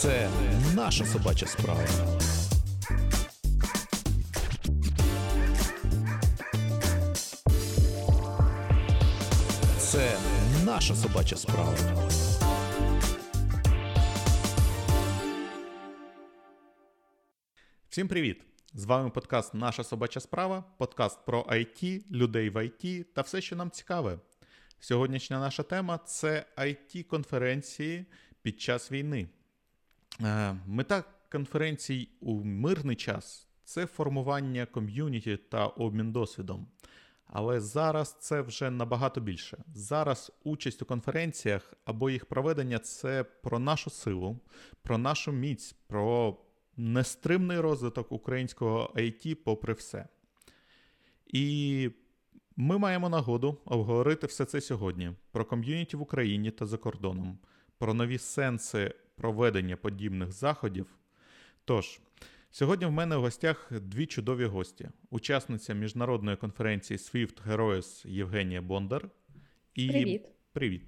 Це наша собача справа. Це наша собача справа. Всім привіт! З вами подкаст Наша собача справа, подкаст про IT, людей в IT та все, що нам цікаве. Сьогоднішня наша тема це it конференції під час війни. Е, мета конференцій у мирний час це формування ком'юніті та обмін досвідом. Але зараз це вже набагато більше. Зараз участь у конференціях або їх проведення це про нашу силу, про нашу міць, про нестримний розвиток українського IT попри все. І ми маємо нагоду обговорити все це сьогодні: про ком'юніті в Україні та за кордоном, про нові сенси проведення подібних заходів. Тож, сьогодні в мене в гостях дві чудові гості: учасниця міжнародної конференції Swift Heroes Євгенія Бондар. І... Привіт. Привіт.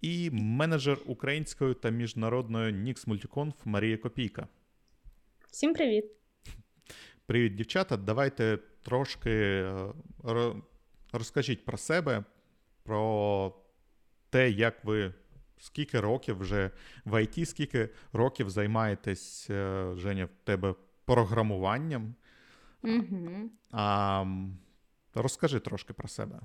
І менеджер української та міжнародної Nix Multiconf Марія Копійка. Всім привіт. Привіт, дівчата. Давайте трошки е, розкажіть про себе, про те, як ви скільки років вже в ІТ, скільки років займаєтесь, е, Женя, в тебе програмуванням. Угу. А, Розкажи трошки про себе.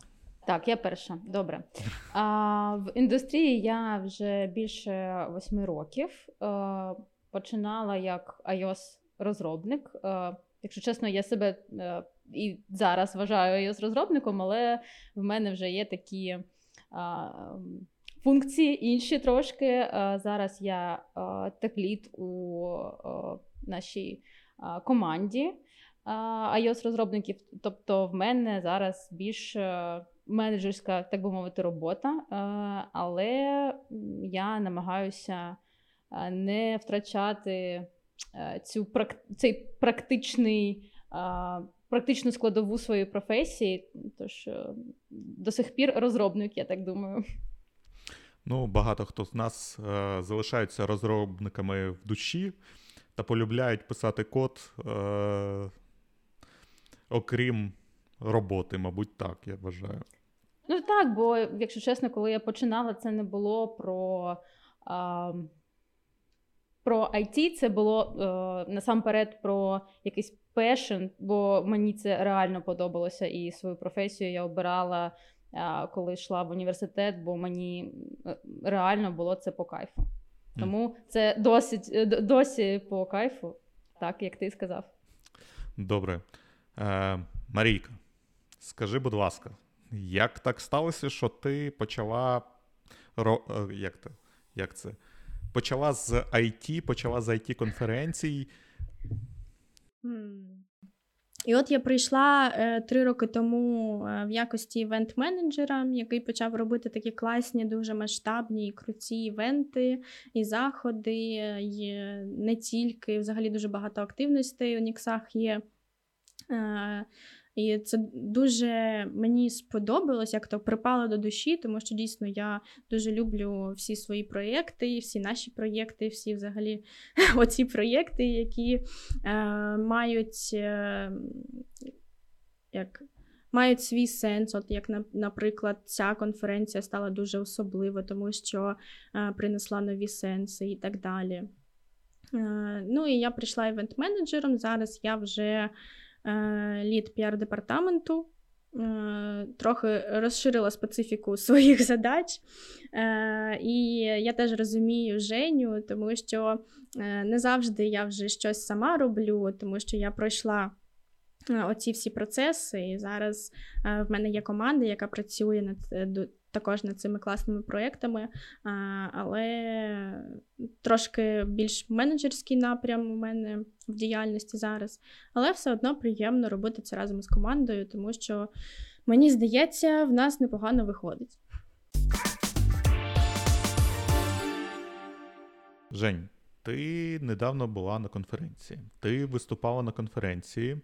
Так, я перша. Добре. А, В індустрії я вже більше восьми років. А, е, починала як iOS розробник. Е, якщо чесно, я себе і зараз вважаю iOS розробником, але в мене вже є такі функції інші трошки. Е, зараз я текліт у нашій команді iOS розробників. Тобто, в мене зараз більш менеджерська, так би мовити, робота, але я намагаюся не втрачати. Е, цю цей практичний. Практичну складову своєї професії, тож е, до сих пір розробник, я так думаю. Ну, багато хто з нас е, залишаються розробниками в душі та полюбляють писати код, е, окрім роботи, мабуть, так, я вважаю. Ну так, бо, якщо чесно, коли я починала, це не було про. Е, про IT це було е, насамперед про якийсь пешен, бо мені це реально подобалося, і свою професію я обирала, коли йшла в університет, бо мені е, реально було це по кайфу. Тому це досить е, досі по кайфу, так як ти сказав. Добре. Е, Марійка, скажи, будь ласка, як так сталося, що ти почала. Е, як, це? як це? почала з IT, почала з it конференцій. І от я прийшла е, три роки тому е, в якості івент-менеджера, який почав робити такі класні, дуже масштабні і круті івенти і заходи, і не тільки взагалі дуже багато активностей у Ніксах є. І це дуже мені сподобалось, як то припало до душі, тому що дійсно я дуже люблю всі свої проєкти, всі наші проєкти, всі взагалі оці проєкти, які е, мають е, як. Мають свій сенс, от як, наприклад, ця конференція стала дуже особлива, тому що е, принесла нові сенси і так далі. Е, ну і я прийшла івент-менеджером. Зараз я вже лід піар-департаменту. Е, трохи розширила специфіку своїх задач. Е, і я теж розумію Женю, тому що не завжди я вже щось сама роблю, тому що я пройшла оці всі процеси. І зараз в мене є команда, яка працює над також над цими класними проєктами, але трошки більш менеджерський напрям у мене в діяльності зараз. Але все одно приємно робити це разом з командою, тому що мені здається, в нас непогано виходить. Жень, ти недавно була на конференції. Ти виступала на конференції.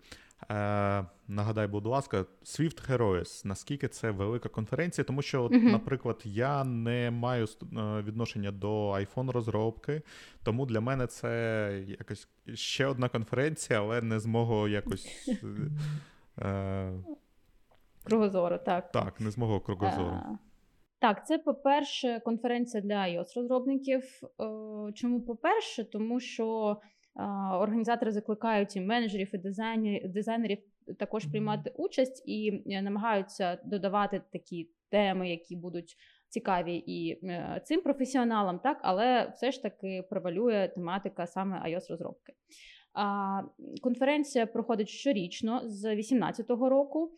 Е, нагадай, будь ласка, Swift Heroes, наскільки це велика конференція, тому що, от, Мгм. наприклад, я не маю е, відношення до iPhone розробки, тому для мене це якось ще одна конференція, але не з мого якось. е, Е, Кругозору, так. так, не з мого кругозору. Е, Так, це, по-перше, конференція для iOS-розробників. Е, Чому по-перше? Тому що організатори закликають і менеджерів, і дизайнерів, дизайнерів також приймати участь і е, намагаються додавати такі теми, які будуть цікаві і е, цим професіоналам, так, але все ж таки превалює тематика саме iOS-розробки. А, Конференція проходить щорічно з 2018 року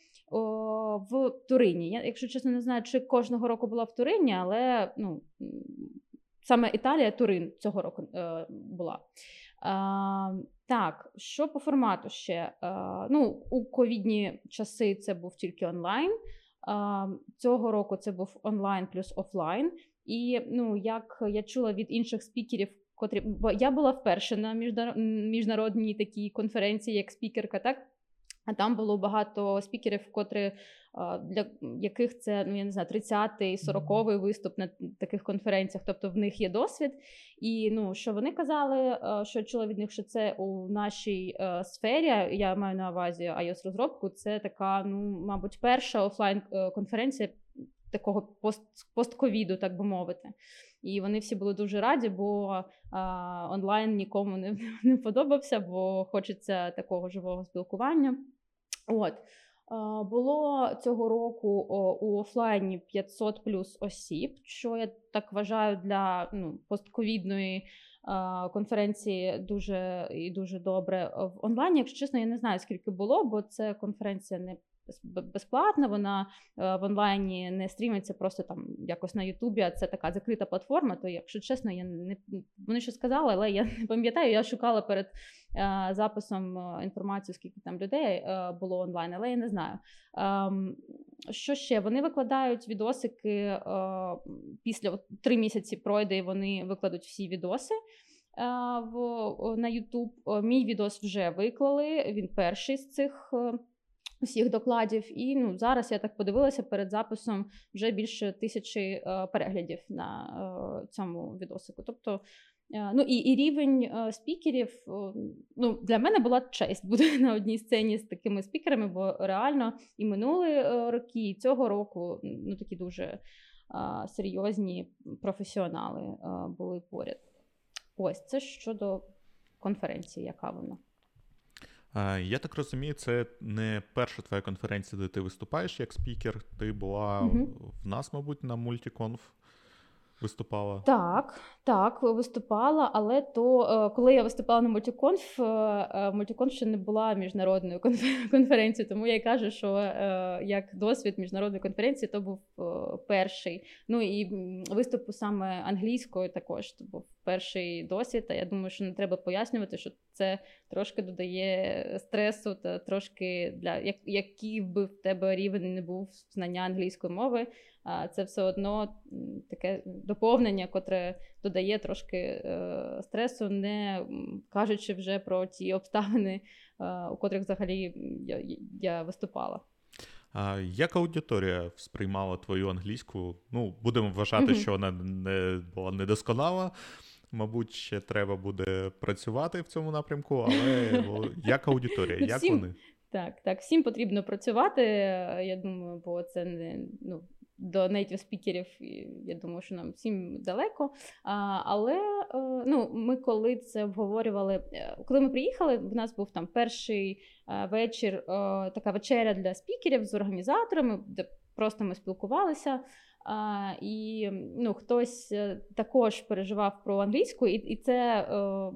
в Турині. Я, якщо чесно, не знаю, чи кожного року була в Турині, але ну, саме Італія, Турин цього року е, була. Так, що по формату ще? Ну, у ковідні часи це був тільки онлайн. Цього року це був онлайн плюс офлайн. І ну, як я чула від інших спікерів, котрі бо я була вперше на міжнародній такій конференції як спікерка, так а там було багато спікерів, котрі для яких це ну я не знаю, 30-й, 40-й виступ на таких конференціях, тобто в них є досвід. І ну що вони казали, що чула від них, що це у нашій е, сфері, я маю на увазі iOS розробку. Це така, ну мабуть, перша офлайн е, конференція такого пост постковіду, так би мовити. І вони всі були дуже раді, бо а, онлайн нікому не, не подобався, бо хочеться такого живого спілкування. От. Було цього року у офлайні 500 плюс осіб, що я так вважаю для ну, постковідної конференції дуже і дуже добре. В онлайні, якщо чесно, я не знаю, скільки було, бо це конференція не безплатна, вона е, в онлайні не стрімиться просто там якось на Ютубі, а це така закрита платформа. То, якщо чесно, я не вони що сказали, але я не пам'ятаю. Я шукала перед е, записом е, інформацію, скільки там людей було онлайн, але я не знаю. Ем, що ще? Вони викладають відосики після три місяці пройде, і вони викладуть всі відоси. В, на YouTube. Мій відос вже виклали. Він перший з цих усіх докладів. І ну, зараз я так подивилася перед записом вже більше тисячі е, переглядів на е, цьому відосику. Тобто, е, ну і, і рівень е, спікерів е, ну, для мене була честь бути на одній сцені з такими спікерами, бо реально і минули е, роки, і цього року ну, такі дуже е, серйозні професіонали е, були поряд. Ось це щодо конференції, яка вона. Е, Я так розумію, це не перша твоя конференція, де ти виступаєш як спікер. Ти була Мгм. в нас, мабуть, на мультиконф виступала. Так, так, виступала, але то е, коли я виступала на мультиконф, е, мультиконф ще не була міжнародною конф- конференцією, тому я й кажу, що як досвід міжнародної конференції, то був перший. Ну і виступу саме англійською також то був перший досвід. А я думаю, що не треба пояснювати, що це трошки додає стресу та трошки для як, який би в тебе рівень не був знання англійської мови. А це все одно таке доповнення, котре додає трошки е, стресу, не кажучи вже про ті обставини, е, у котрих взагалі я, я виступала. А як аудиторія сприймала твою англійську? Ну, будемо вважати, Мгм. що вона не була недосконала. Мабуть, ще треба буде працювати в цьому напрямку, але як аудиторія, Ну, як всім- вони? Так, так, всім потрібно працювати. Я думаю, бо це не ну. До native спікерів, я думаю, що нам всім далеко. А, але е, ну, ми коли це обговорювали, е, коли ми приїхали, в нас був там перший е, вечір, така вечеря для спікерів з організаторами, де просто ми спілкувалися. А, і ну, хтось е, також переживав про англійську, і, і це е,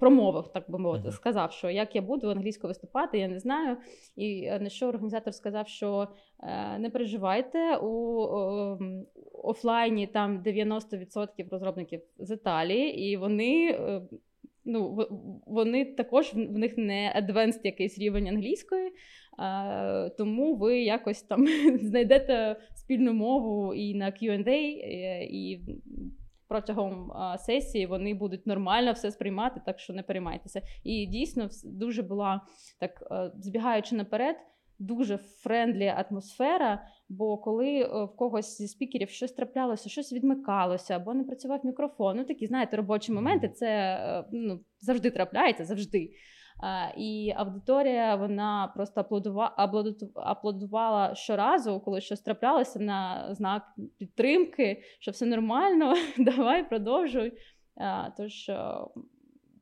промовив, так би мовити, сказав, що як я буду англійською виступати, я не знаю. І е, на що організатор сказав, що е, не переживайте у м, офлайні там 90% розробників з Італії, і вони. е, Ну, вони також в в них не advanced якийсь рівень англійської, а, тому ви якось там знайдете спільну мову і на Q&A, і, і протягом сесії вони будуть нормально все сприймати, так що не переймайтеся. І дійсно дуже була так, забігаючи наперед, дуже friendly атмосфера. Бо коли е, в когось зі спікерів щось траплялося, щось відмикалося, або не працював мікрофон, ну такі, знаєте, робочі моменти, це е, ну, завжди трапляється, завжди. І аудиторія вона просто аплодува, аплоду- аплодувала щоразу, коли щось траплялося на знак підтримки, що все нормально, давай продовжуй. Тож, е,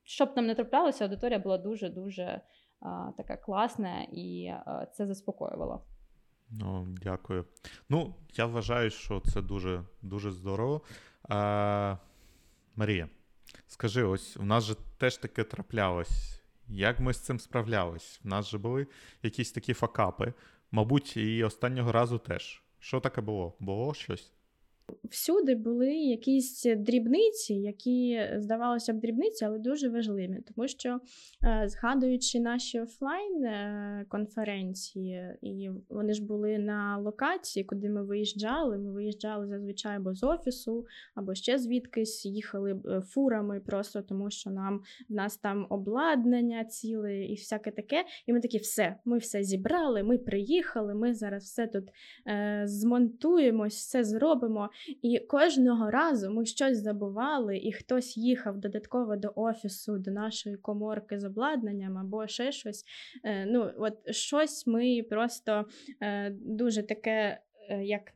щоб там не траплялося, аудиторія була дуже-дуже така класна і це заспокоювало. Ну, дякую. Ну, я вважаю, що це дуже, дуже здорово. А, Марія, скажи, ось у нас же теж таке траплялось. Як ми з цим справлялись? У нас же були якісь такі факапи. Мабуть, і останнього разу теж. Що таке було? Було щось? Всюди були якісь дрібниці, які здавалося б дрібниці, але дуже важливі, тому що е, згадуючи наші офлайн е, конференції, і вони ж були на локації, куди ми виїжджали. Ми виїжджали зазвичай або з офісу, або ще звідкись їхали е, фурами, просто тому що нам в нас там обладнання ціле і всяке таке. І ми такі, все, ми все зібрали, ми приїхали, ми зараз все тут е, змонтуємось, все зробимо. І кожного разу ми щось забували, і хтось їхав додатково до офісу, до нашої коморки з обладнанням або ще щось. Е, ну, от щось ми просто е, дуже таке, е, як.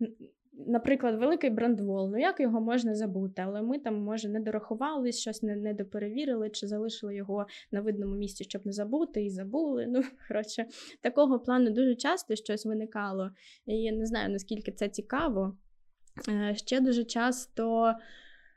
Наприклад, великий брендвол, ну як його можна забути, але ми там, може, не дорахувались, щось не доперевірили, чи залишили його на видному місці, щоб не забути, і забули. Ну, коротше, такого плану дуже часто щось виникало. І я не знаю, наскільки це цікаво. Е, Ще дуже часто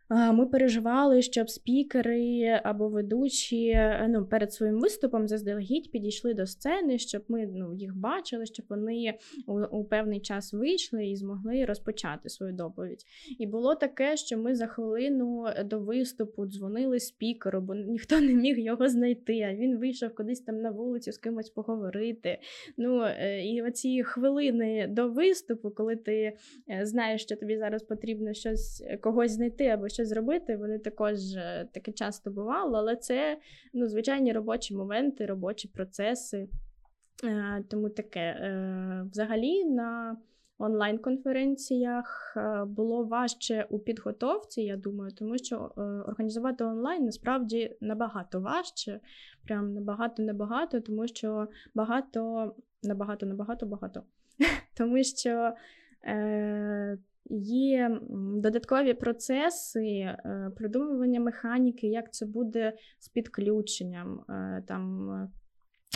ми переживали, щоб спікери або ведучі е, ну, перед своїм виступом заздалегідь підійшли до сцени, щоб ми ну, їх бачили, щоб вони у, у певний час вийшли і змогли розпочати свою доповідь. І було таке, що ми за хвилину до виступу дзвонили спікеру, бо ніхто не міг його знайти. А він вийшов кудись там на вулицю з кимось поговорити. Ну е, і оці хвилини до виступу, коли ти е, знаєш, що тобі зараз потрібно щось е, когось знайти або щось зробити, вони також е, таке часто бувало, але це ну, звичайні робочі моменти, робочі процеси. Е, Тому таке Е, взагалі на онлайн-конференціях було важче у підготовці, я думаю, тому що організувати онлайн насправді набагато важче, прям набагато набагато, тому що багато, набагато, набагато багато. Тому що є додаткові процеси е, придумування механіки, як це буде з підключенням. Е, там,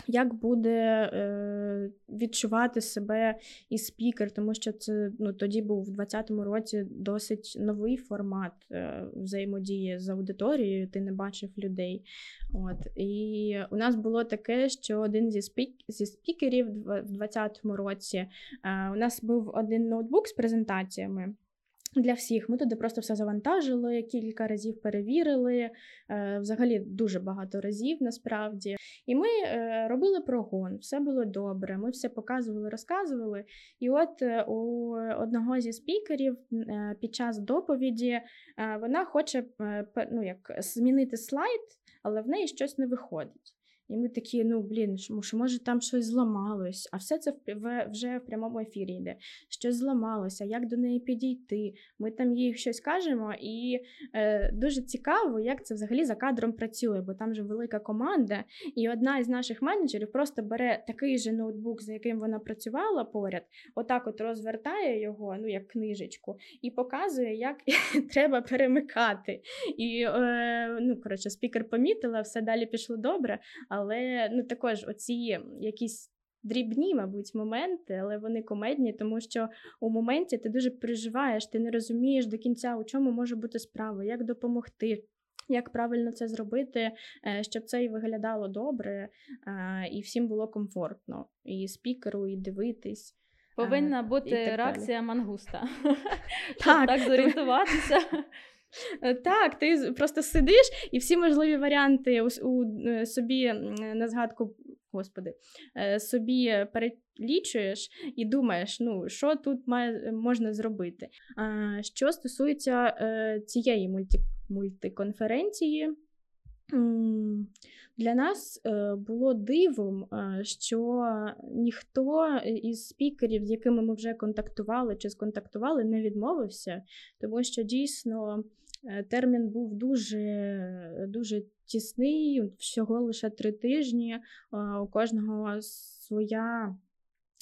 як буде е, відчувати себе і спікер, тому що це ну, тоді був в 2020 році досить новий формат е, взаємодії з аудиторією, ти не бачив людей. От. І у нас було таке, що один зі, спік... зі спікерів в 2020 році е, у нас був один ноутбук з презентаціями. Для всіх ми туди просто все завантажили, кілька разів перевірили, е, взагалі дуже багато разів насправді. І ми е, робили прогон, все було добре. Ми все показували, розказували. І от е, у одного зі спікерів під час доповіді вона хоче ну, як, змінити слайд, але в неї щось не виходить. І ми такі, ну блін, що що, може там щось зламалось, а все це вже в прямому ефірі йде. Щось зламалося, як до неї підійти. Ми там їй щось кажемо, і е, дуже цікаво, як це взагалі за кадром працює, бо там же велика команда, і одна із наших менеджерів просто бере такий же ноутбук, за яким вона працювала поряд, отак от розвертає його, ну як книжечку, і показує, як треба перемикати. І е, ну, коротше, спікер помітила, все далі пішло добре. Ну також оці якісь дрібні, мабуть, моменти, але вони комедні, тому що у моменті ти дуже переживаєш, ти не розумієш до кінця, у чому може бути справа, як допомогти. Як правильно це зробити, е, щоб це і виглядало добре, е, і всім було комфортно, і спікеру, і дивитись. Повинна бути реакція мангуста. Щоб так зорієнтуватися. Е, Так, ти просто сидиш і всі можливі варіанти у, у е, собі на згадку господи, е, собі перелічуєш і думаєш, ну що тут має, можна зробити. Що стосується цієї мульти, мультиконференції, для нас е, було дивом, що ніхто із спікерів, з якими ми вже контактували чи сконтактували, не відмовився, тому що дійсно е, термін був дуже, дуже тісний, всього лише три тижні. У кожного своя.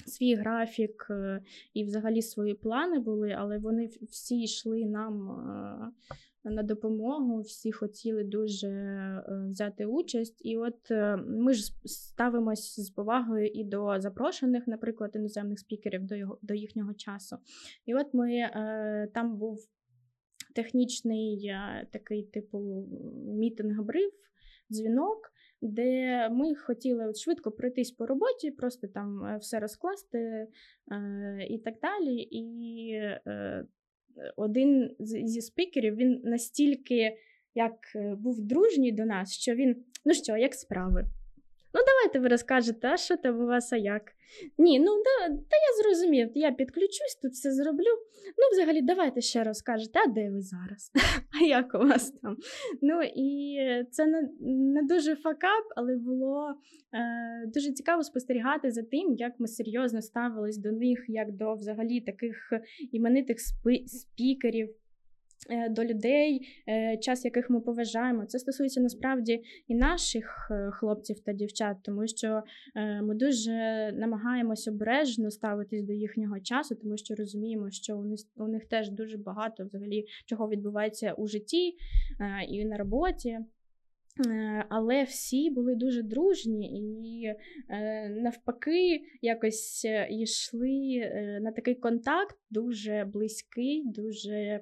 Свій графік е, і взагалі свої плани були, але вони всі йшли нам е, на допомогу, всі хотіли дуже е, взяти участь. І от е, ми ж ставимось з повагою і до запрошених, наприклад, іноземних спікерів до, його, до їхнього часу. І от ми е, там був технічний такий типу мітинг-бриф, дзвінок. Де ми хотіли от швидко пройтись по роботі, просто там все розкласти е, і так далі. І один зі спікерів він настільки як е, був дружній до нас, що він: ну що, як справи? Ну, давайте ви розкажете, а що там у вас, а як? Ні, ну да, та я зрозумів, я підключусь, тут все зроблю. Ну, взагалі, давайте ще розкажете, а де ви зараз? А як у вас там? Ну і це не, не дуже факап, але було е, дуже цікаво спостерігати за тим, як ми серйозно ставились до них, як до взагалі таких іменитих спікерів. Е, До людей, е, час яких ми поважаємо. Це стосується насправді і наших е, хлопців та дівчат, тому що ми дуже намагаємось обережно ставитись до їхнього часу, тому що розуміємо, що у них, у них теж дуже багато взагалі чого відбувається у житті і на роботі. Але всі були дуже дружні і навпаки якось йшли на такий контакт дуже близький, дуже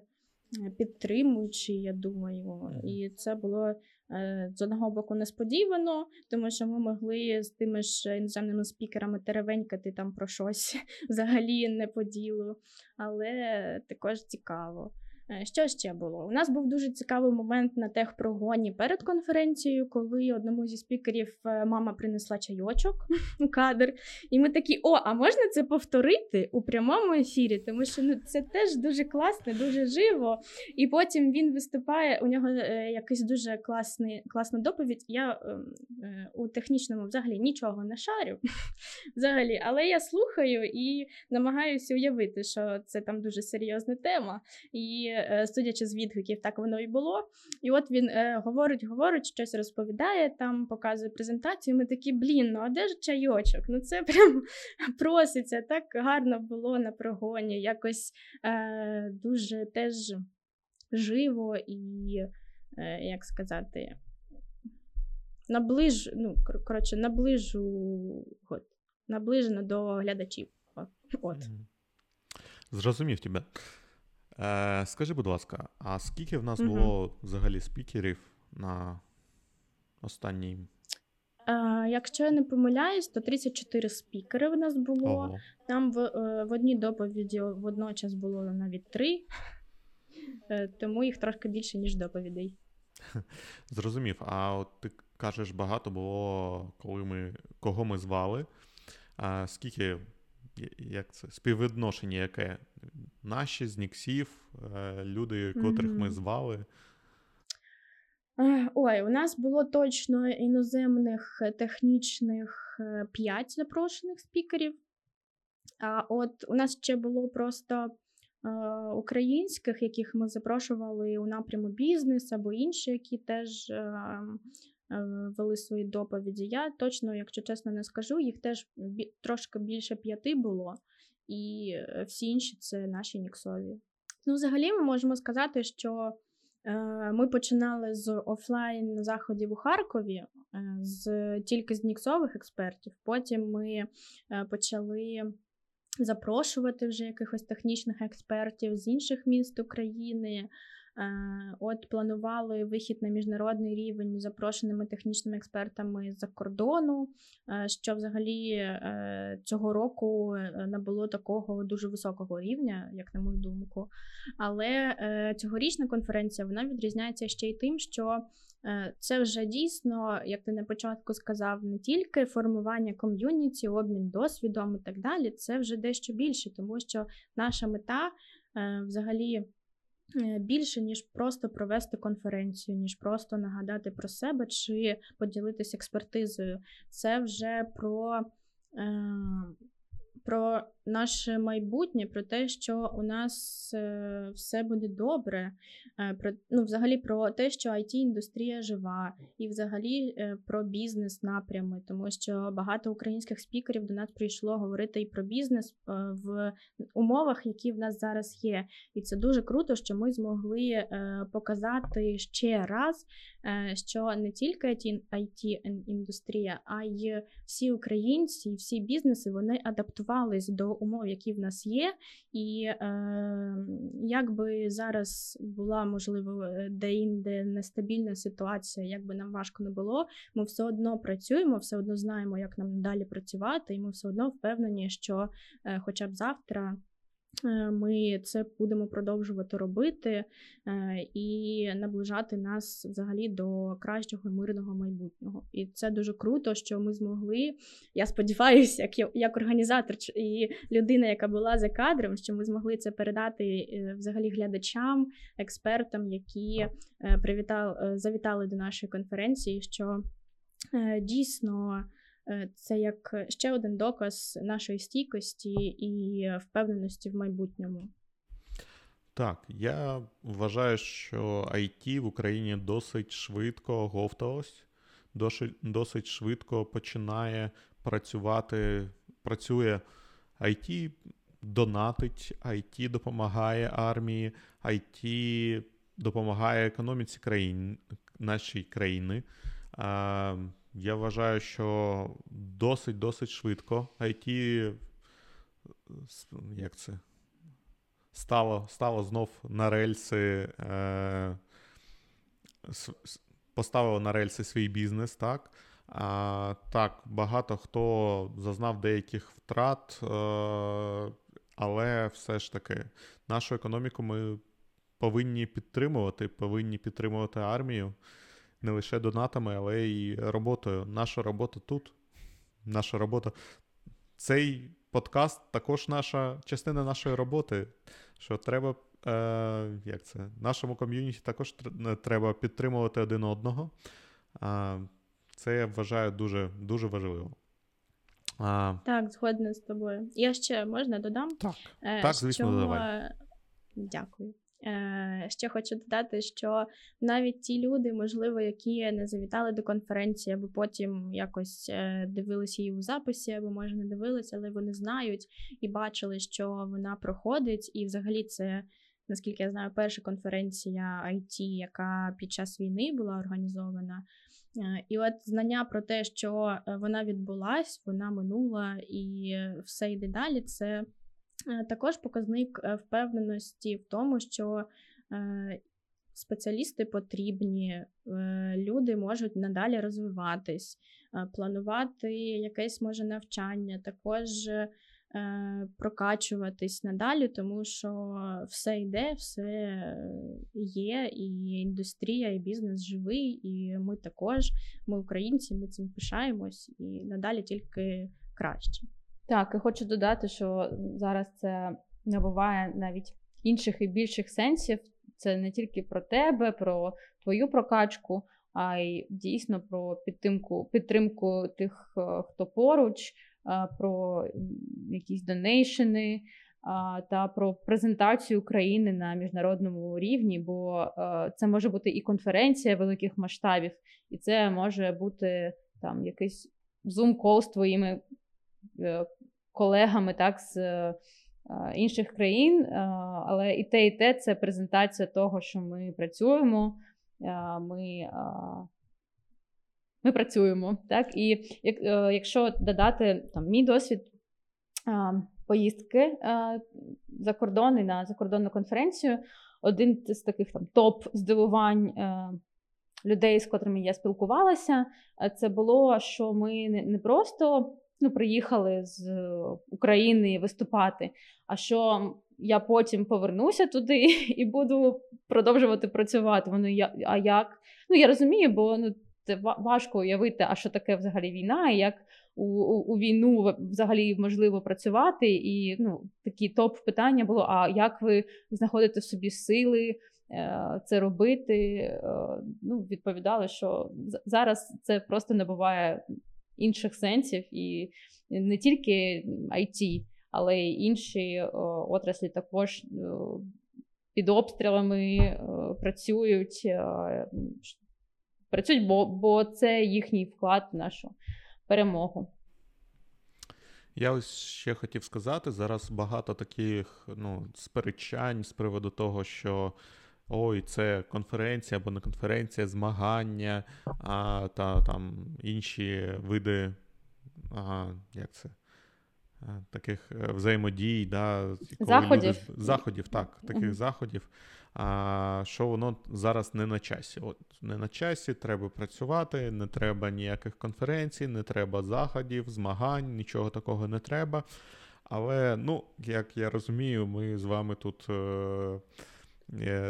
підтримуючий, я думаю. І це було е, з одного боку несподівано, тому що ми могли з тими ж іноземними спікерами теревенькати там про щось взагалі не по ділу, але також цікаво. Е, Що ще було? У нас був дуже цікавий момент на техпрогоні перед конференцією, коли одному зі спікерів е, мама принесла чайочок у кадр, і ми такі: о, а можна це повторити у прямому ефірі? Тому що ну це теж дуже класно, дуже живо. І потім він виступає. У нього е, якийсь дуже класний, класна доповідь. Я ем, е, у технічному взагалі нічого не шарю. Взагалі, але я слухаю і намагаюся уявити, що це там дуже серйозна тема. І судячи з відгуків, так воно і було. І от він е, говорить, говорить, щось розповідає, там показує презентацію. Ми такі, блін, ну а де ж чайочок? Ну це прям проситься. Так гарно було на прогоні, якось е, дуже теж живо і, е, як сказати, наближ, ну, коротше, наближу, от, наближено до глядачів. От. Зрозумів тебе. Е, скажи, будь ласка, а скільки в нас Мгм. було взагалі спікерів на останній? Е, якщо я не помиляюсь, то 34 спікери в нас було. Ого. Там в, е, в одній доповіді водночас було навіть три, Е, тому їх трошки більше, ніж доповідей. Зрозумів. А от ти кажеш, багато було, коли ми кого ми звали. А скільки, як це, співвідношення яке? Наші з Ніксів, е, люди, котрих ми звали. Е, Ой, у нас було точно іноземних е, технічних 5 запрошених спікерів. А от у нас ще було просто е, українських, яких ми запрошували у напряму бізнес або інші, які теж е, вели свої доповіді. Я точно, якщо чесно, не скажу, їх теж трошки більше п'яти було, і е, всі інші це наші ніксові. Ну, взагалі, ми можемо сказати, що Е, Ми починали з офлайн заходів у Харкові е, з тільки з ніксових експертів. Потім ми е, почали запрошувати вже якихось технічних експертів з інших міст України. От планували вихід на міжнародний рівень з запрошеними технічними експертами з-за кордону, е, що взагалі е, цього року е, набуло такого дуже високого рівня, як на мою думку. Але цьогорічна конференція вона відрізняється ще й тим, що це вже дійсно, як ти на початку сказав, не тільки формування ком'юніті, обмін досвідом і так далі. Це вже дещо більше, тому що наша мета взагалі. Е, більше, ніж просто провести конференцію, ніж просто нагадати про себе чи поділитися експертизою. Це вже про. Е, про наше майбутнє, про те, що у нас е, все буде добре, е, про ну, взагалі про те, що it індустрія жива, і взагалі е, про бізнес напрями, тому що багато українських спікерів до нас прийшло говорити і про бізнес в умовах, які в нас зараз є. І це дуже круто, що ми змогли показати ще раз, що не тільки it індустрія, а й всі українці, всі бізнеси вони адаптувались до умов, які в нас є, і е, як би зараз була можливо де-інде нестабільна ситуація, як би нам важко не було, ми все одно працюємо, все одно знаємо, як нам далі працювати, і ми все одно впевнені, що е, хоча б завтра. Е, ми це будемо продовжувати робити е, і наближати нас взагалі до кращого мирного майбутнього. І це дуже круто, що ми змогли. Я сподіваюся, як як організатор і людина, яка була за кадром, що ми змогли це передати е, взагалі глядачам, експертам, які привітали завітали до нашої конференції. Що дійсно. Е, це як ще один доказ нашої стійкості і впевненості в майбутньому. Так, я вважаю, що IT в Україні досить швидко говталось, досить, швидко починає працювати, працює IT донатить, IT допомагає армії, IT допомагає економіці країн, нашої країни. Я вважаю, що досить-досить швидко IT як це? Стало стало знов на рельси, е, поставило на рельси свій бізнес, так? А, Так, багато хто зазнав деяких втрат, е, але все ж таки нашу економіку ми повинні підтримувати, повинні підтримувати армію не лише донатами, але й роботою. Наша робота тут. Наша робота. Цей подкаст також наша частина нашої роботи. Що треба, е, як це, нашому ком'юніті також треба підтримувати один одного. Е, це я вважаю дуже дуже важливо. А, Так, згодна з тобою. Я ще можна додам? Так, е, так звісно, що... давай. Дякую. Е, ще хочу додати, що навіть ті люди, можливо, які не завітали до конференції, або потім якось е, дивилися її у записі, або може не дивилися, але вони знають і бачили, що вона проходить, і взагалі це. Наскільки я знаю, перша конференція IT, яка під час війни була організована. Е, і от знання про те, що вона відбулась, вона минула і все йде далі, це також показник е, впевненості в тому, що е, спеціалісти потрібні, люди можуть надалі розвиватись, планувати якесь може навчання, також прокачуватись надалі, тому що все йде, все є, і індустрія, і бізнес живий, і ми також, ми українці, ми цим пишаємось і надалі тільки краще. Так, і хочу додати, що зараз це набуває навіть інших і більших сенсів. Це не тільки про тебе, про твою прокачку, а й дійсно про підтримку підтримку тих, е, хто поруч, про якісь донейшени та про презентацію України на міжнародному рівні, бо е, це може бути і конференція великих масштабів, і це може бути там якийсь зум-кол з твоїми е, колегами так, з е, інших країн, е, але і те, і те це презентація того, що ми працюємо. Е, ми ми працюємо. Так? І як, якщо додати там, мій досвід поїздки за кордон і на закордонну конференцію, один з таких там топ здивувань е, людей, з котрими я спілкувалася, е, це було, що ми не просто ну, приїхали з України виступати, а що я потім повернуся туди і буду продовжувати працювати. Вони я, а як? Ну я розумію, бо ну важко уявити, а що таке взагалі війна, і як у, у, у війну взагалі можливо працювати. І ну такі топ питання було: а як ви знаходите в собі сили? Е, це робити, е, ну відповідали, що зараз це просто не буває інших сенсів, і не тільки IT, але й інші отраслі також під обстрілами е, працюють, працюють, бо, бо це їхній вклад в нашу перемогу. Я ось ще хотів сказати: зараз багато таких ну, сперечань з приводу того, що ой, це конференція або не конференція, змагання, а, та там інші види, а, як це? Таких е, взаємодій, да, заходів, люди, заходів, так, таких mm-hmm. заходів, а, що воно зараз не на часі. От Не на часі, треба працювати, не треба ніяких конференцій, не треба заходів, змагань, нічого такого не треба. Але, ну, як я розумію, ми з вами тут. Е- Е,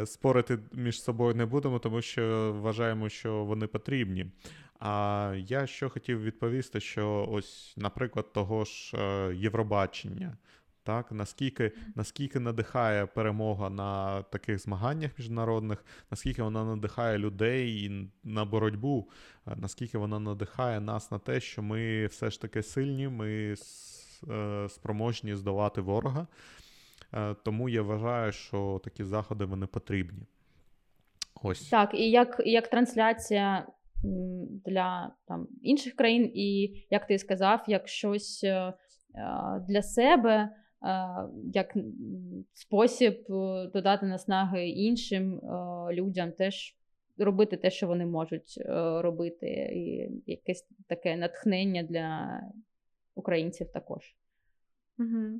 спорити між собою не будемо, тому що вважаємо, що вони потрібні. А я що хотів відповісти, що ось, наприклад, того ж е, Євробачення. Так, наскільки наскільки надихає перемога на таких змаганнях міжнародних, наскільки вона надихає людей на боротьбу, е, наскільки вона надихає нас на те, що ми все ж таки сильні, ми спроможні здолати ворога. Е, тому я вважаю, що такі заходи вони потрібні. Ось. Так, і як як трансляція для там, інших країн, і як ти сказав, як щось е, для себе, е, як спосіб додати наснаги іншим людям, теж робити те, що вони можуть робити, і якесь таке натхнення для українців також. Угу.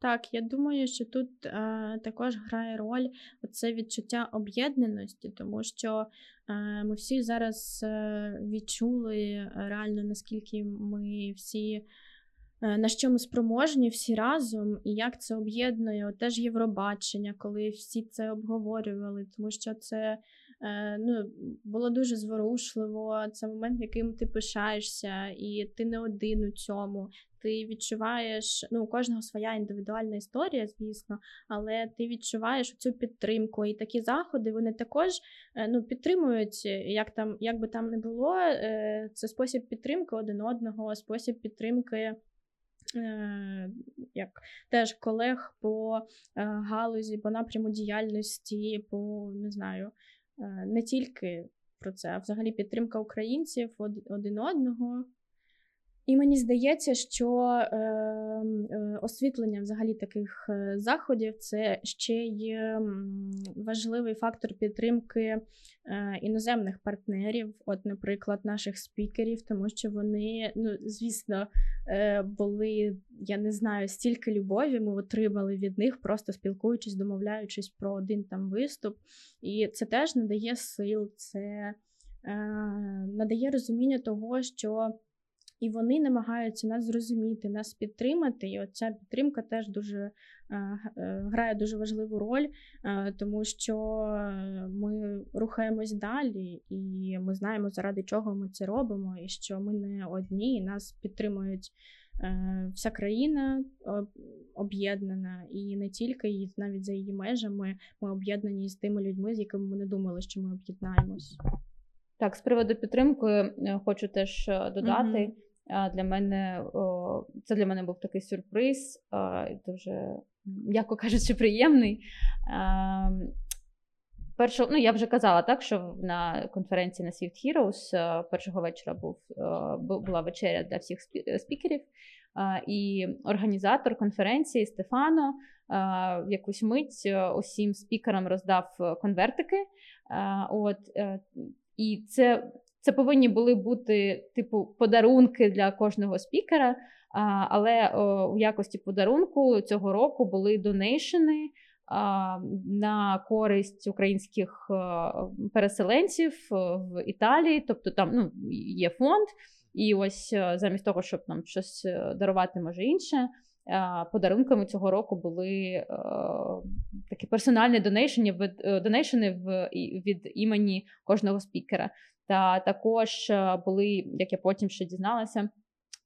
Так, я думаю, що тут е, також грає роль це відчуття об'єднаності, тому що е, ми всі зараз е, відчули реально, наскільки ми всі. Е, на що ми спроможні всі разом, і як це об'єднує теж Євробачення, коли всі це обговорювали, тому що це ну, було дуже зворушливо. Це момент, яким ти пишаєшся, і ти не один у цьому. Ти відчуваєш, ну у кожного своя індивідуальна історія, звісно, але ти відчуваєш цю підтримку. І такі заходи вони також е, ну, підтримують, як там, як би там не було, це спосіб підтримки один одного, спосіб підтримки. Е, як теж колег по е, галузі, по напряму діяльності, по не знаю, е, не тільки про це, а взагалі підтримка українців один одного. І мені здається, що е, е, освітлення взагалі таких е, заходів це ще є важливий фактор підтримки е, іноземних партнерів, от, наприклад, наших спікерів, тому що вони, ну звісно, е, були, я не знаю, стільки любові ми отримали від них, просто спілкуючись, домовляючись про один там виступ. І це теж надає сил, це е, надає розуміння того, що. І вони намагаються нас зрозуміти, нас підтримати. І оця підтримка теж дуже е, е, грає дуже важливу роль, е, тому що ми рухаємось далі, і ми знаємо, заради чого ми це робимо, і що ми не одні, і нас підтримують. Вся країна об'єднана, і не тільки і навіть за її межами ми об'єднані з тими людьми, з якими ми не думали, що ми об'єднаємось. Так, з приводу підтримки хочу теж додати. Mm-hmm. Для мене це для мене був такий сюрприз, дуже, м'яко кажучи, приємний. Першого, ну я вже казала так, що на конференції на Swift Heroes першого вечора був була вечеря для всіх спікерів, і організатор конференції Стефано в якусь мить усім спікерам роздав конвертики. От е, і це це повинні були бути типу подарунки для кожного спікера. Але у якості подарунку цього року були донейшени на користь українських переселенців в Італії. Тобто там ну, є фонд, і ось замість того, щоб нам щось е, дарувати, може інше. Подарунками цього року були такі персональні донейшени від, донейшени в, від імені кожного спікера. Та також е, були, як я потім ще дізналася,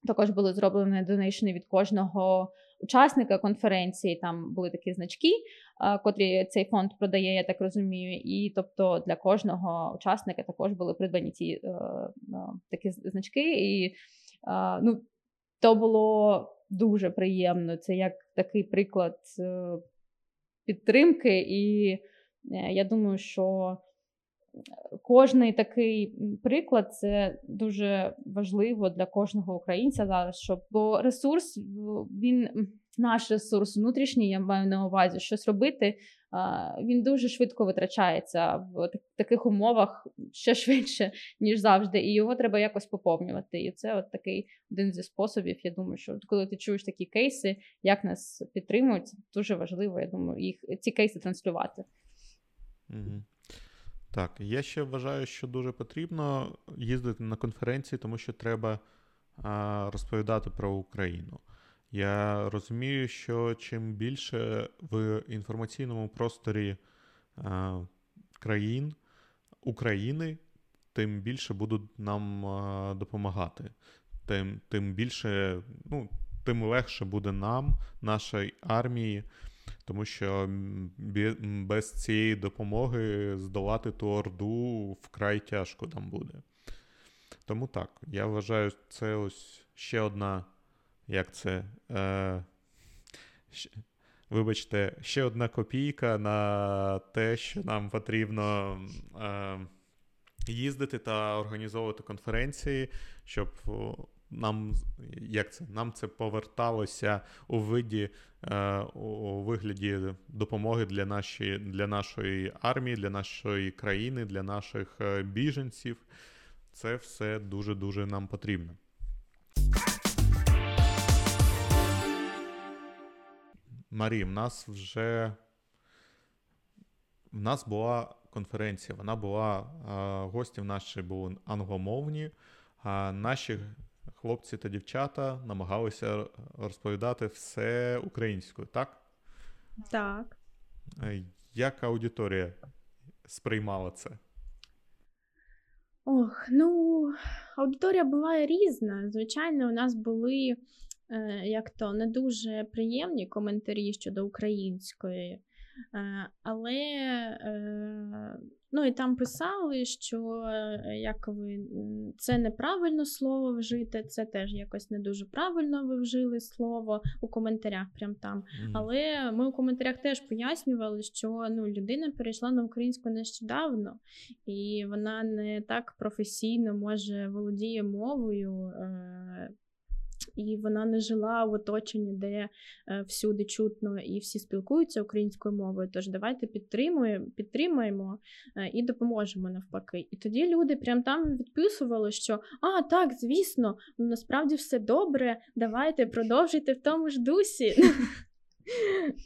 також були зроблені донейшени від кожного учасника конференції. Там були такі значки, е, котрі цей фонд продає, я так розумію. І тобто для кожного учасника також були придбані ці е, такі значки. І ну, то було дуже приємно. Це як такий приклад підтримки, і я думаю, що кожний такий приклад це дуже важливо для кожного українця зараз, щоб бо ресурс він наш ресурс внутрішній, я маю на увазі щось робити. Він дуже швидко витрачається в таких умовах ще швидше, ніж завжди, і його треба якось поповнювати. І це от такий один зі способів. Я думаю, що коли ти чуєш такі кейси, як нас підтримують, це дуже важливо. Я думаю, їх ці кейси транслювати. Угу. Так, я ще вважаю, що дуже потрібно їздити на конференції, тому що треба а, розповідати про Україну. Я розумію, що чим більше в інформаційному просторі а, країн України, тим більше будуть нам а, допомагати. Тим, тим більше, ну, тим легше буде нам, нашій армії, тому що без цієї допомоги здолати ту орду вкрай тяжко там буде. Тому так, я вважаю, це ось ще одна, як це. Е, вибачте, ще одна копійка на те, що нам потрібно е, їздити та організовувати конференції, щоб нам, як це, нам це поверталося у виді е, у вигляді допомоги для, наші, для нашої армії, для нашої країни, для наших е, біженців. Це все дуже-дуже нам потрібно. Марі, в нас вже в нас була конференція, вона була, е, гості в наші були англомовні, а наші хлопці та дівчата намагалися розповідати все українською, так? Так. Е, Як аудиторія сприймала це? Ох, ну, аудиторія буває різна. Звичайно, у нас були е, як то не дуже приємні коментарі щодо української. Е, але е, ну, і там писали, що е, як ви це неправильно слово вжите, це теж якось не дуже правильно ви вжили слово у коментарях, прям там. Але ми у коментарях теж пояснювали, що ну, людина перейшла на українську нещодавно, і вона не так професійно може володіє мовою. І вона не жила в оточенні, де е, всюди чутно і всі спілкуються українською мовою. Тож давайте підтримуємо, підтримаємо е, і допоможемо навпаки. І тоді люди прям там відписували, що а, так, звісно, насправді все добре, давайте продовжуйте в тому ж дусі.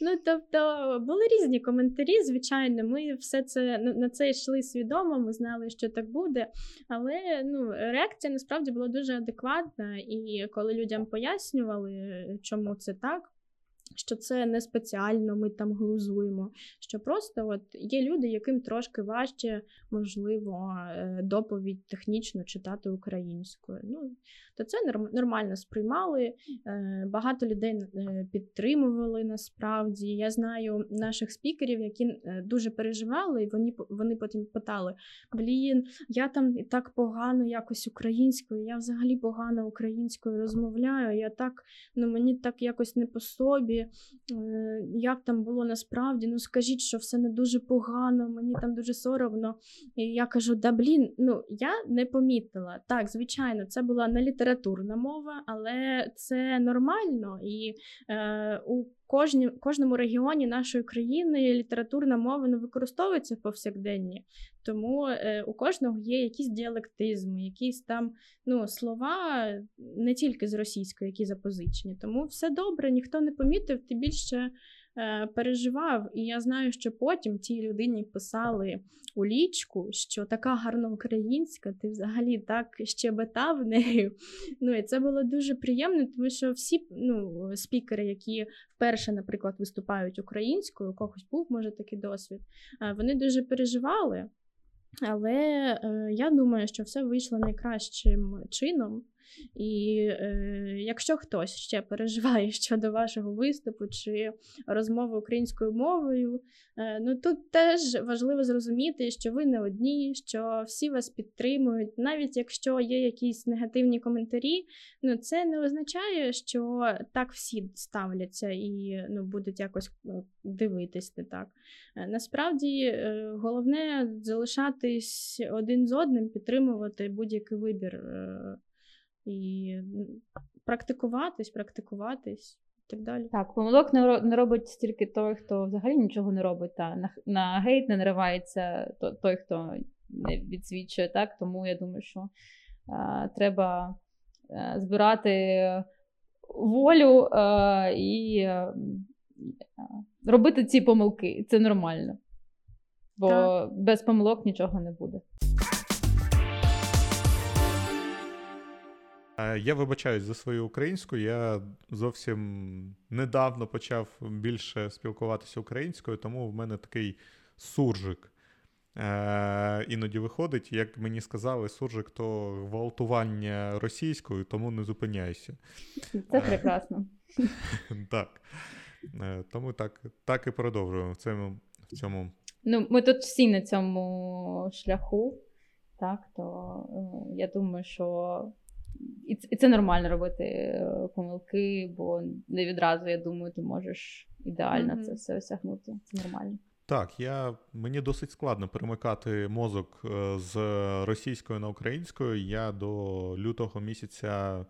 Ну, тобто були різні коментарі, звичайно, ми все це на- це йшли свідомо, ми знали, що так буде. Але ну, реакція насправді була дуже адекватна, і коли людям пояснювали, чому це так. Що це не спеціально ми там глузуємо. Що просто от є люди, яким трошки важче, можливо, е, доповідь технічно читати українською. Ну, то це нормально сприймали. Е, Багато людей е, підтримували насправді. Я знаю наших спікерів, які дуже переживали, і вони, вони потім питали: Блін, я там і так погано якось українською, я взагалі погано українською розмовляю. Я так, ну мені так якось не по собі. Е, Як там було насправді? Ну скажіть, що все не дуже погано, мені там дуже соромно. І я кажу: да блін, ну я не помітила. Так, звичайно, це була не літературна мова, але це нормально. І е, у кожні, кожному регіоні нашої країни літературна мова не використовується повсякденні. Тому е, у кожного є якісь діалектизми, якісь там ну, слова не тільки з російської, які запозичені. Тому все добре, ніхто не помітив, тим більше. Е, переживав. І я знаю, що потім тій людині писали у лічку, що така гарна українська, ти взагалі так щебетав нею. Ну і це було дуже приємно, тому що всі ну, спікери, які вперше, наприклад, виступають українською, у когось був може такий досвід, е, вони дуже переживали. Але е, я думаю, що все вийшло найкращим чином. І е, якщо хтось ще переживає щодо вашого виступу чи розмови українською мовою, е, ну тут теж важливо зрозуміти, що ви не одні, що всі вас підтримують, навіть якщо є якісь негативні коментарі, ну це не означає, що так всі ставляться і ну, будуть якось ну, дивитись не так. Е, Насправді е, головне залишатись один з одним, підтримувати будь-який вибір е, і практикуватись, практикуватись і так далі. Так, помилок не, не робить стільки той, хто взагалі нічого не робить. Та на, на гейт не наривається то- той, хто не відсвічує. Так? Тому я думаю, що е, треба е, збирати волю е, і е, робити ці помилки. Це нормально. Бо Так. без помилок нічого не буде. Я вибачаюсь за свою українську. Я зовсім недавно почав більше спілкуватися українською, тому в мене такий суржик. Е, іноді виходить, як мені сказали, суржик то гвалтування російською, тому не зупиняйся. Це прекрасно. Так. Е, тому так, так і продовжуємо в цьому, в цьому Ну, ми тут всі на цьому шляху, так, то е, я думаю, що і це, і це нормально робити е, помилки, бо не відразу, я думаю, ти можеш ідеально Мгм. це все осягнути. Це нормально. Так, я, мені досить складно перемикати мозок е, з російської на українську. Я до лютого місяця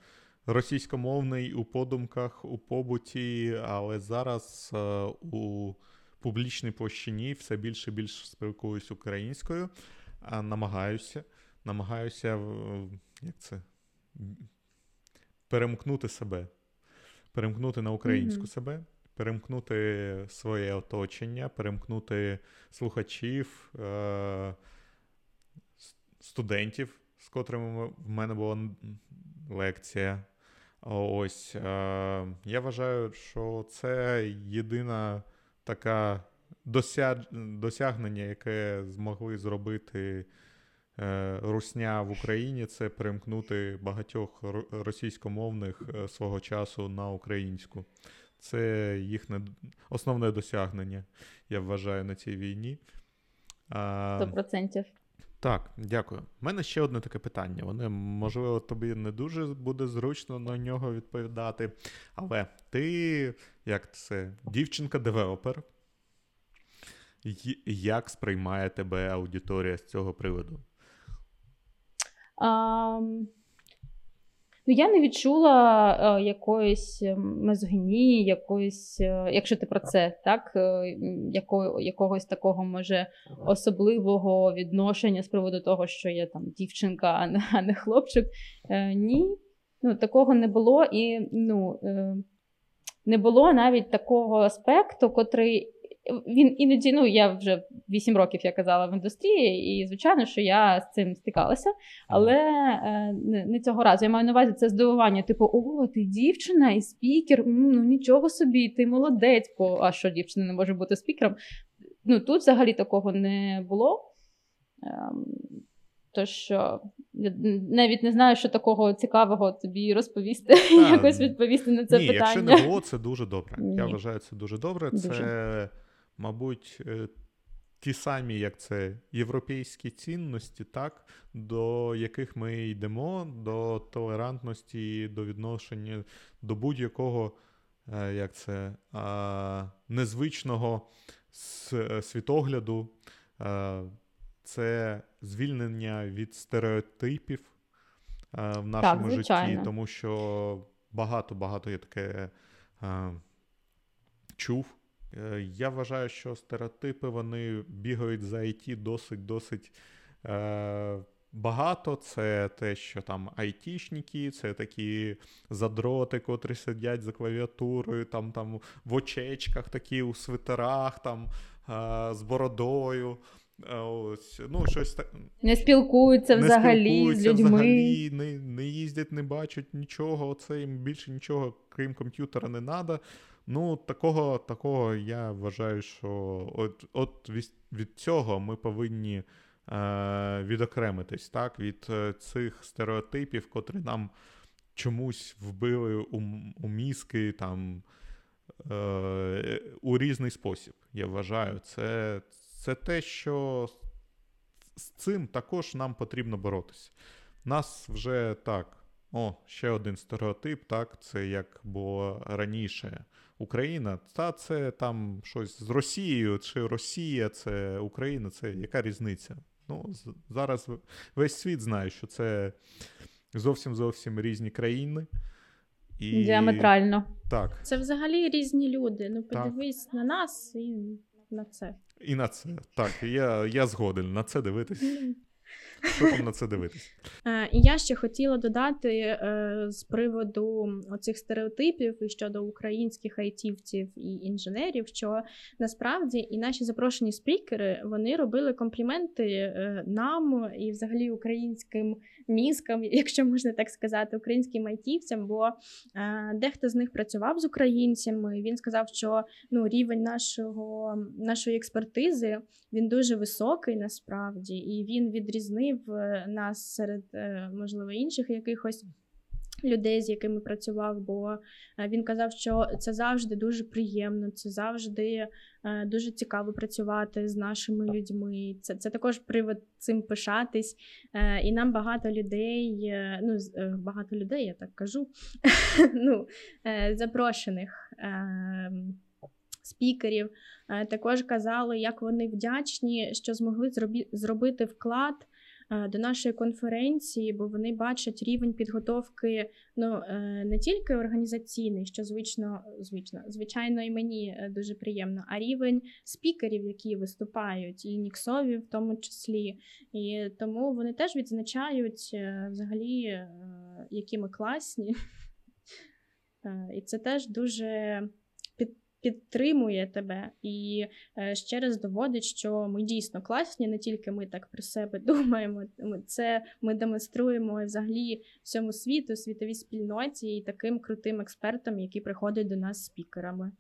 російськомовний у подумках, у побуті, але зараз е, у публічній площині все більше і більше спілкуюсь українською, а намагаюся, намагаюся як це, перемкнути себе, перемкнути на українську Мгм. себе перемкнути своє оточення, перемкнути слухачів, е- студентів, з котрими в мене була лекція. Ось е- я вважаю, що це єдина така досяг- досягнення, яке змогли зробити. Е, Русня в Україні це перемкнути багатьох російськомовних е, свого часу на українську. Це їхнє основне досягнення, я вважаю, на цій війні. Сто процентів. так, дякую. У мене ще одне таке питання. Воно, можливо, тобі не дуже буде зручно на нього відповідати. Але ти, як це, дівчинка-девелопер. Як сприймає тебе аудиторія з цього приводу? А, ну, я не відчула е, якоїсь е, мезогінії, якоїсь, е, якщо ти про це, так, е, яко, якогось такого може особливого відношення з приводу того, що я там дівчинка, а не, а не хлопчик. Ні, ну, такого не було. І ну, не було навіть такого аспекту, котрий. Він іноді, ну я вже 8 років я казала в індустрії, і звичайно, що я з цим стикалася. Але е, не, цього разу. Я маю на увазі це здивування. Типу, о, ти дівчина і спікер. Ну нічого собі, ти молодець. Бо а що дівчина не може бути спікером? Ну тут взагалі такого не було. Ем, тож що я навіть не знаю, що такого цікавого тобі розповісти, якось відповісти на це Ні, питання. якщо не було, це дуже добре. Я вважаю, це дуже добре. Дуже. Це, мабуть, е, ті самі, як це, європейські цінності, так, до яких ми йдемо, до толерантності, до відношення до будь-якого, е, як це, незвичного світогляду. Е, Це звільнення від стереотипів в нашому житті, тому що багато-багато я таке чув. Е, Я вважаю, що стереотипи вони бігають за IT досить-досить е, багато. Це те, що там айтішники, це такі задроти, котрі сидять за клавіатурою, там там в очечках, такі у свитерах, там а, з бородою. Ось, ну, щось так. Не спілкуються не взагалі спілкуються з людьми. Взагалі, не, не їздять, не бачать нічого. Це їм більше нічого, крім комп'ютера, не треба. Ну, такого, такого я вважаю, що от, от від, цього ми повинні е, відокремитись так, від е, цих стереотипів, котрі нам чомусь вбили у, у мізки там, е, у різний спосіб. Я вважаю, це, це те, що з цим також нам потрібно боротися. Нас вже так. О, ще один стереотип, так, це як було раніше. Україна, та це там щось з Росією, чи Росія, це Україна, це яка різниця? Ну, з- зараз весь світ знає, що це зовсім зовсім різні країни. І... Діаметрально. Так, Це взагалі різні люди. Ну, Так. подивись на нас і на це. і на це. Так, я, я згоден на це дивитись. Що там на це дивитись? Е, І я ще хотіла додати е, з приводу оцих стереотипів і щодо українських айтівців і інженерів, що насправді і наші запрошені спікери вони робили компліменти е, нам і взагалі українським мізкам, якщо можна так сказати, українським айтівцям, бо дехто з них працював з українцями. Він сказав, що ну рівень нашого нашої експертизи він дуже високий насправді, і він відрізнив е, нас серед, е, можливо, інших якихось. Людей, з якими працював, бо е, він казав, що це завжди дуже приємно, це завжди дуже цікаво працювати з нашими людьми. Це, це також привод цим пишатись. І нам багато людей, ну багато людей, я так кажу, ну, запрошених спікерів також казали, як вони вдячні, що змогли зробити вклад до нашої конференції, бо вони бачать рівень підготовки ну, е, не тільки організаційний, що звично, звично, звичайно, і мені е, дуже приємно, а рівень спікерів, які виступають, і Ніксові в тому числі. І тому вони теж відзначають е, взагалі, е, які ми класні. Е, І це теж дуже підтримує тебе і е, ще раз доводить, що ми дійсно класні, не тільки ми так про себе думаємо. Це ми демонструємо взагалі всьому світу, світовій спільноті і таким крутим експертам, які приходять до нас спікерами.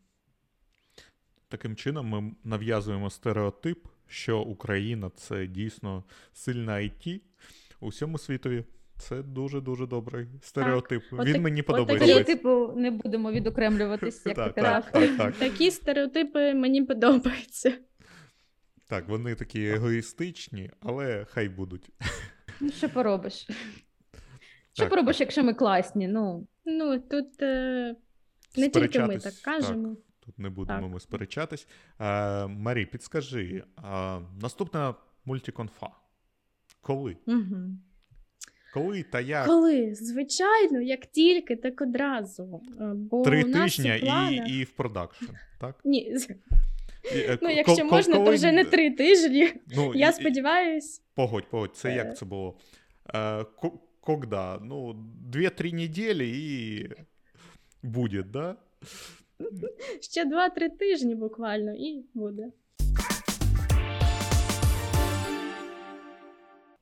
Таким чином, ми нав'язуємо стереотип, що Україна це дійсно сильна IT у всьому світові. Це дуже дуже добрий стереотип. От Він так- мені от подобається. такі, Типу, не будемо відокремлюватись, як Так, так, так, так. Такі стереотипи мені подобаються. Так, вони такі егоїстичні, але хай будуть. Ну, що поробиш? Що Так. поробиш, якщо ми класні? Ну, Ну тут е, не тільки ми так кажемо. Тут не будемо Так. ми сперечатись. А, Марі, підскажи, а, наступна мультиконфа. Коли? Угу. Коли та як? Коли? Звичайно, як тільки, так одразу. Е, Бо Три тижні у планах- і, і в продакшн, так? Ні, І, е, ну якщо можна, то вже не три тижні. Ну, Я і- сподіваюсь. Погодь, погодь, це Е. як це було? Е, ко- Когда? Ну, 2-3 недели і буде, да? Ще 2-3 тижні буквально, і буде.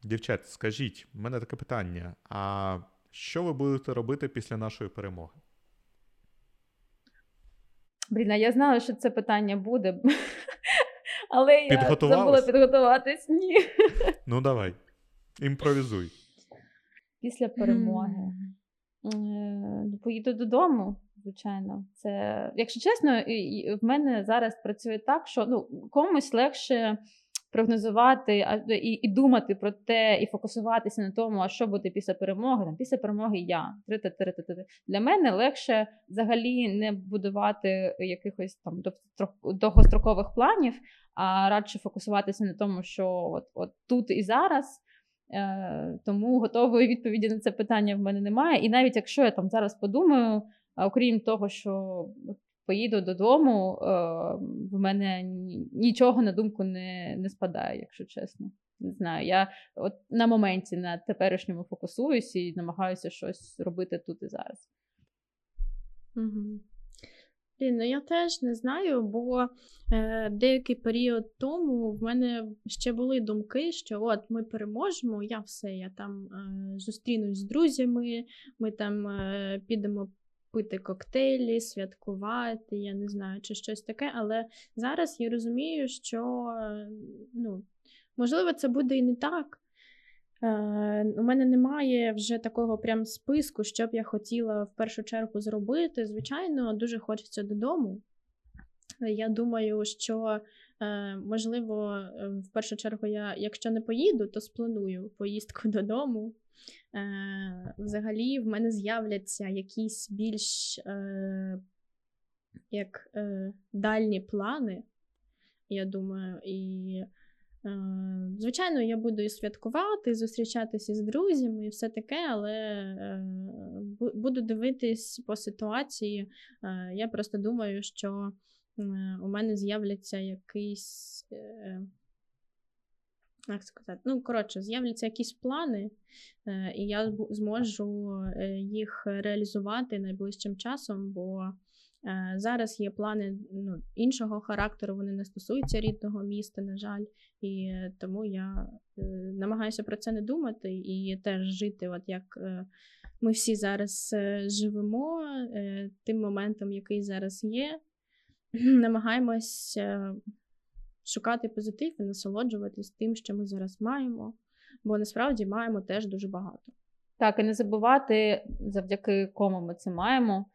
Дівчат, скажіть, в мене таке питання. А що ви будете робити після нашої перемоги? блін, а я знала, що це питання буде. Але я забула підготуватись. Ні. Ну, давай, імпровізуй. Після перемоги. Е, Поїду додому, звичайно. Це, якщо чесно, в мене зараз працює так, що ну, комусь легше прогнозувати і, і думати про те, і фокусуватися на тому, а що буде після перемоги. Там, після перемоги я. Для мене легше взагалі не будувати якихось там довгостро- довгострокових планів, а радше фокусуватися на тому, що от, от тут і зараз. Е, тому готової відповіді на це питання в мене немає. І навіть якщо я там зараз подумаю, окрім того, що поїду додому, е, в мене нічого на думку не, не спадає, якщо чесно. Не знаю, я от на моменті на теперішньому фокусуюсь і намагаюся щось робити тут і зараз. Угу. Блін, ну я теж не знаю, бо е, деякий період тому в мене ще були думки, що от ми переможемо, я все, я там е, зустрінусь з друзями, ми там е, підемо пити коктейлі, святкувати, я не знаю, чи щось таке. Але зараз я розумію, що ну, можливо це буде і не так. Е, у мене немає вже такого прям списку, що б я хотіла в першу чергу зробити. Звичайно, дуже хочеться додому. Я думаю, що е, можливо, в першу чергу, я, якщо не поїду, то спланую поїздку додому. Е, Взагалі, в мене з'являться якісь більш е, як е, дальні плани, я думаю, і. Звичайно, я буду і святкувати, і зустрічатися з друзями, і все таке, але буду дивитись по ситуації. Я просто думаю, що у мене з'являться якісь. Як сказати? Ну, коротше, з'являться якісь плани, і я зможу їх реалізувати найближчим часом, бо зараз є плани ну, іншого характеру, вони не стосуються рідного міста, на жаль. І тому я е, намагаюся про це не думати і теж жити, от як е, ми всі зараз е, живемо, тим моментом, який зараз є. Намагаємось шукати позитив і насолоджуватись тим, що ми зараз маємо, бо насправді маємо теж дуже багато. Так, і не забувати, завдяки кому ми це маємо.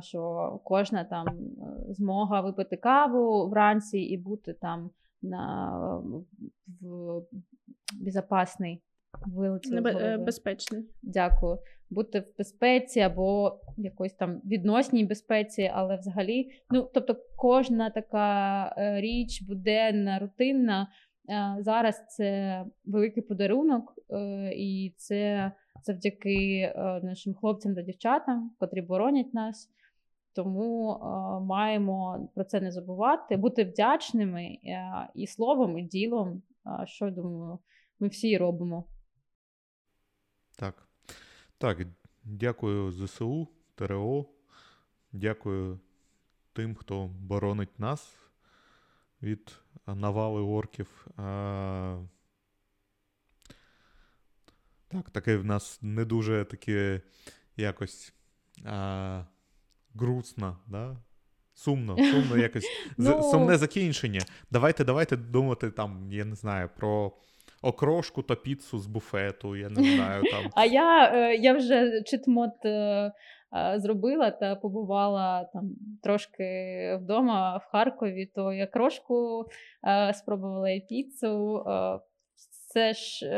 Що кожна там змога випити каву вранці і бути там на в безпечний. Е, безпечний. Дякую. Бути в безпеці або якоїсь там відносній безпеці, але взагалі, ну тобто, кожна така е, річ буденна, рутинна. Е, зараз це великий подарунок, і це завдяки нашим хлопцям та дівчатам, котрі боронять нас. Тому е, маємо про це не забувати, бути вдячними е, і словом, і ділом, е, що думаю, ми всі робимо. Так. Так, дякую ЗСУ, ТРО. Дякую тим, хто боронить нас від навали орків. А... Так, таке в нас не дуже таке якось. А грустно, да? Сумно, сумно якось ну... сумне закінчення. Давайте, давайте думати там, я не знаю, про. Окрошку та піцу з буфету, я не знаю там. А я е, я вже читмот е, е, зробила та побувала там трошки вдома в Харкові, то я крошку спробувала і піцу. Все ж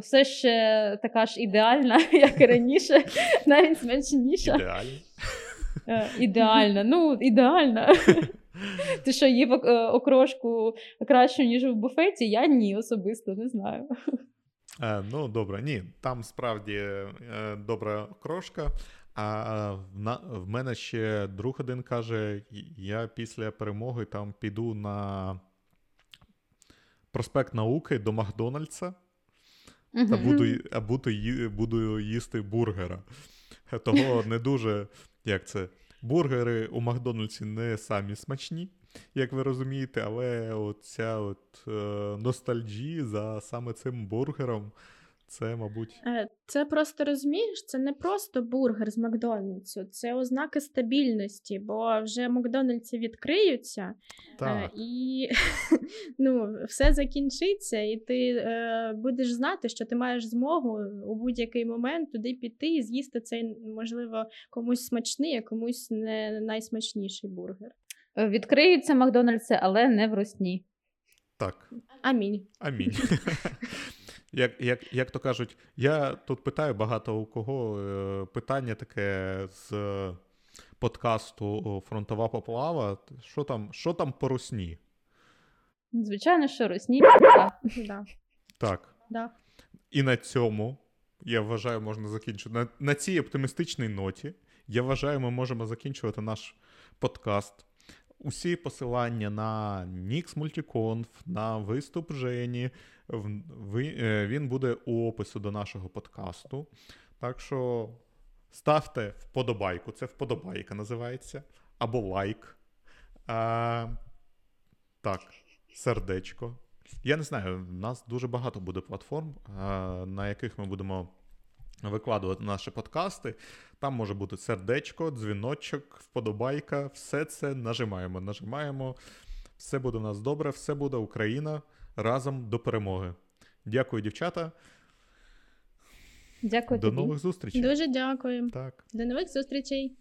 все ще така ж ідеальна, як і раніше, навіть смачніша. Ідеально. Е, ідеально, ну, ідеально. Ти що, їв е, окрошку краще, ніж в буфеті? Я ні, особисто не знаю. Е, ну, добре, ні, там справді е, добра окрошка. А в, в мене ще друг один каже: я після перемоги там піду на проспект науки до Макдональдса uh-huh. та буду буду, буду їсти бургера. Того не дуже як це? Бургери у Макдональдсі не самі смачні, як ви розумієте, але оця от е, ностальджі за саме цим бургером це, мабуть. Е, це просто розумієш, це не просто бургер з Макдональдсу, це ознаки стабільності, бо вже Макдональдси відкриються е, так. і ну, все закінчиться, і ти е, будеш знати, що ти маєш змогу у будь-який момент туди піти і з'їсти цей, можливо, комусь смачний, а комусь не найсмачніший бургер. Відкриються Макдональдси, але не в Русні. Так. Амінь. Амінь. Як як, як то кажуть, я тут питаю багато у кого е, питання таке з подкасту Фронтова поплава. Що там що там по русні? Звичайно, що русні. Да. Так. Да. І на цьому, я вважаю, можна закінчити. На, на цій оптимістичній ноті, я вважаю, ми можемо закінчувати наш подкаст. Усі посилання на Nix Multiconf, на виступ Жені, е, Він буде у опису до нашого подкасту. Так що ставте вподобайку. Це вподобайка називається. Або лайк. А, так, сердечко. Я не знаю, у нас дуже багато буде платформ, на яких ми будемо викладувати наші подкасти. Там може бути сердечко, дзвіночок, вподобайка. Все це нажимаємо, нажимаємо. Все буде у нас добре, все буде Україна разом до перемоги. Дякую, дівчата. Дякую До тобі. нових зустрічей. Дуже дякую. Так. До нових зустрічей.